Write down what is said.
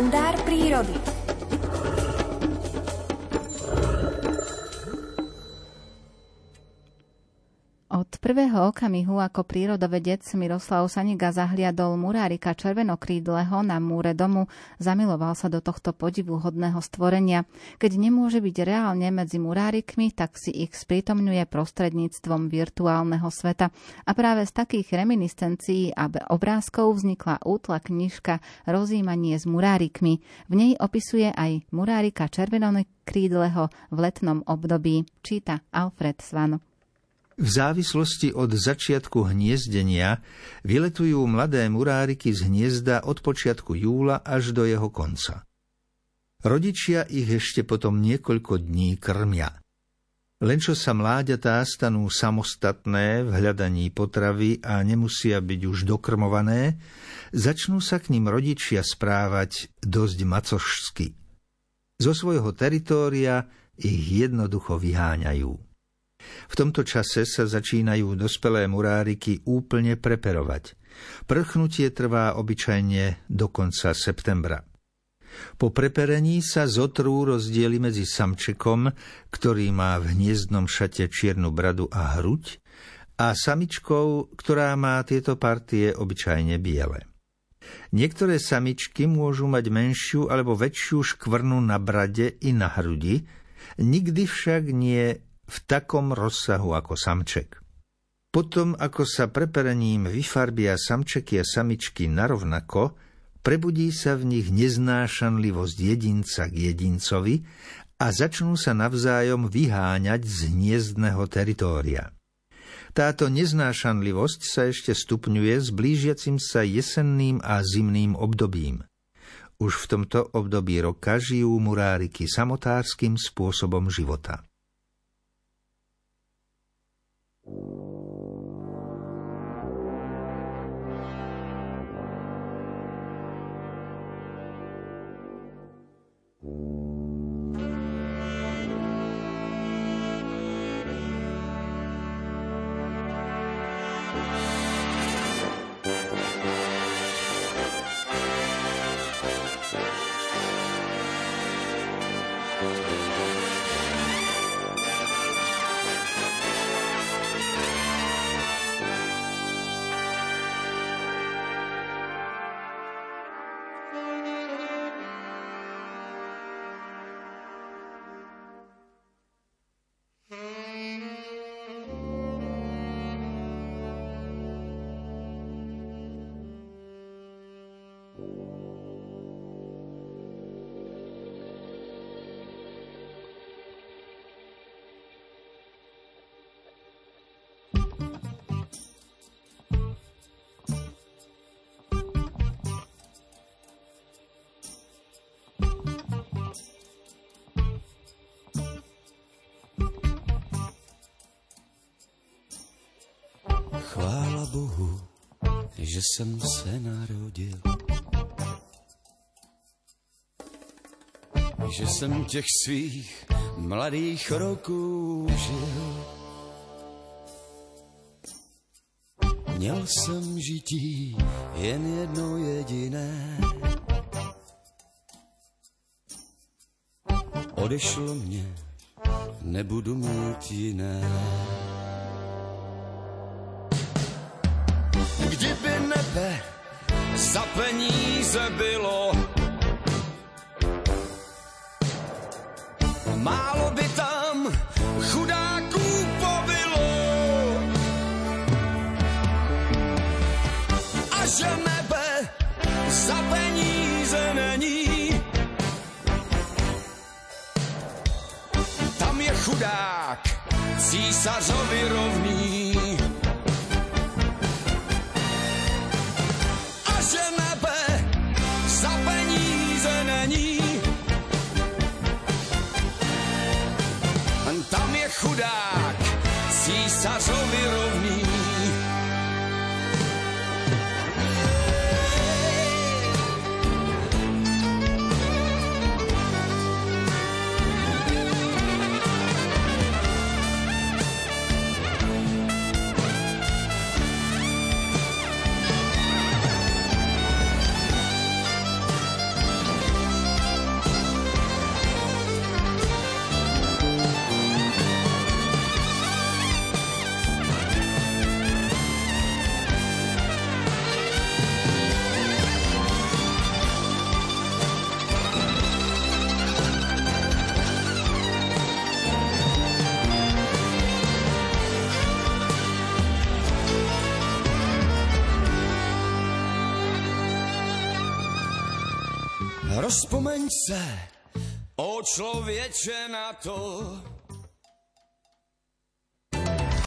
kalendár prírody. Od prvého okamihu ako prírodovedec Miroslav Saniga zahliadol murárika červenokrídleho na múre domu, zamiloval sa do tohto podivuhodného stvorenia. Keď nemôže byť reálne medzi murárikmi, tak si ich sprítomňuje prostredníctvom virtuálneho sveta. A práve z takých reminiscencií a obrázkov vznikla útla knižka Rozímanie s murárikmi. V nej opisuje aj murárika červenokrídleho v letnom období. Číta Alfred Svan. V závislosti od začiatku hniezdenia vyletujú mladé muráriky z hniezda od počiatku júla až do jeho konca. Rodičia ich ešte potom niekoľko dní krmia. Len čo sa mláďatá stanú samostatné v hľadaní potravy a nemusia byť už dokrmované, začnú sa k ním rodičia správať dosť macošsky. Zo svojho teritória ich jednoducho vyháňajú. V tomto čase sa začínajú dospelé muráriky úplne preperovať. Prchnutie trvá obyčajne do konca septembra. Po preperení sa zotrú rozdiely medzi samčekom, ktorý má v hniezdnom šate čiernu bradu a hruď, a samičkou, ktorá má tieto partie obyčajne biele. Niektoré samičky môžu mať menšiu alebo väčšiu škvrnu na brade i na hrudi, nikdy však nie v takom rozsahu ako samček. Potom, ako sa preperením vyfarbia samčeky a samičky narovnako, prebudí sa v nich neznášanlivosť jedinca k jedincovi a začnú sa navzájom vyháňať z hniezdného teritória. Táto neznášanlivosť sa ešte stupňuje s blížiacim sa jesenným a zimným obdobím. Už v tomto období roka žijú muráriky samotárským spôsobom života. Že jsem se narodil. Že jsem těch svých mladých roků žil. Měl jsem žití jen jedno jediné. Odešlo mě, nebudu mít jiné. Kdyby nebe za peníze bylo, málo by tam chudáků pobylo. A že nebe za peníze není, tam je chudák císařovi rovný. Chudák, císařovi rovný. Rozpomeň se, o člověče na to,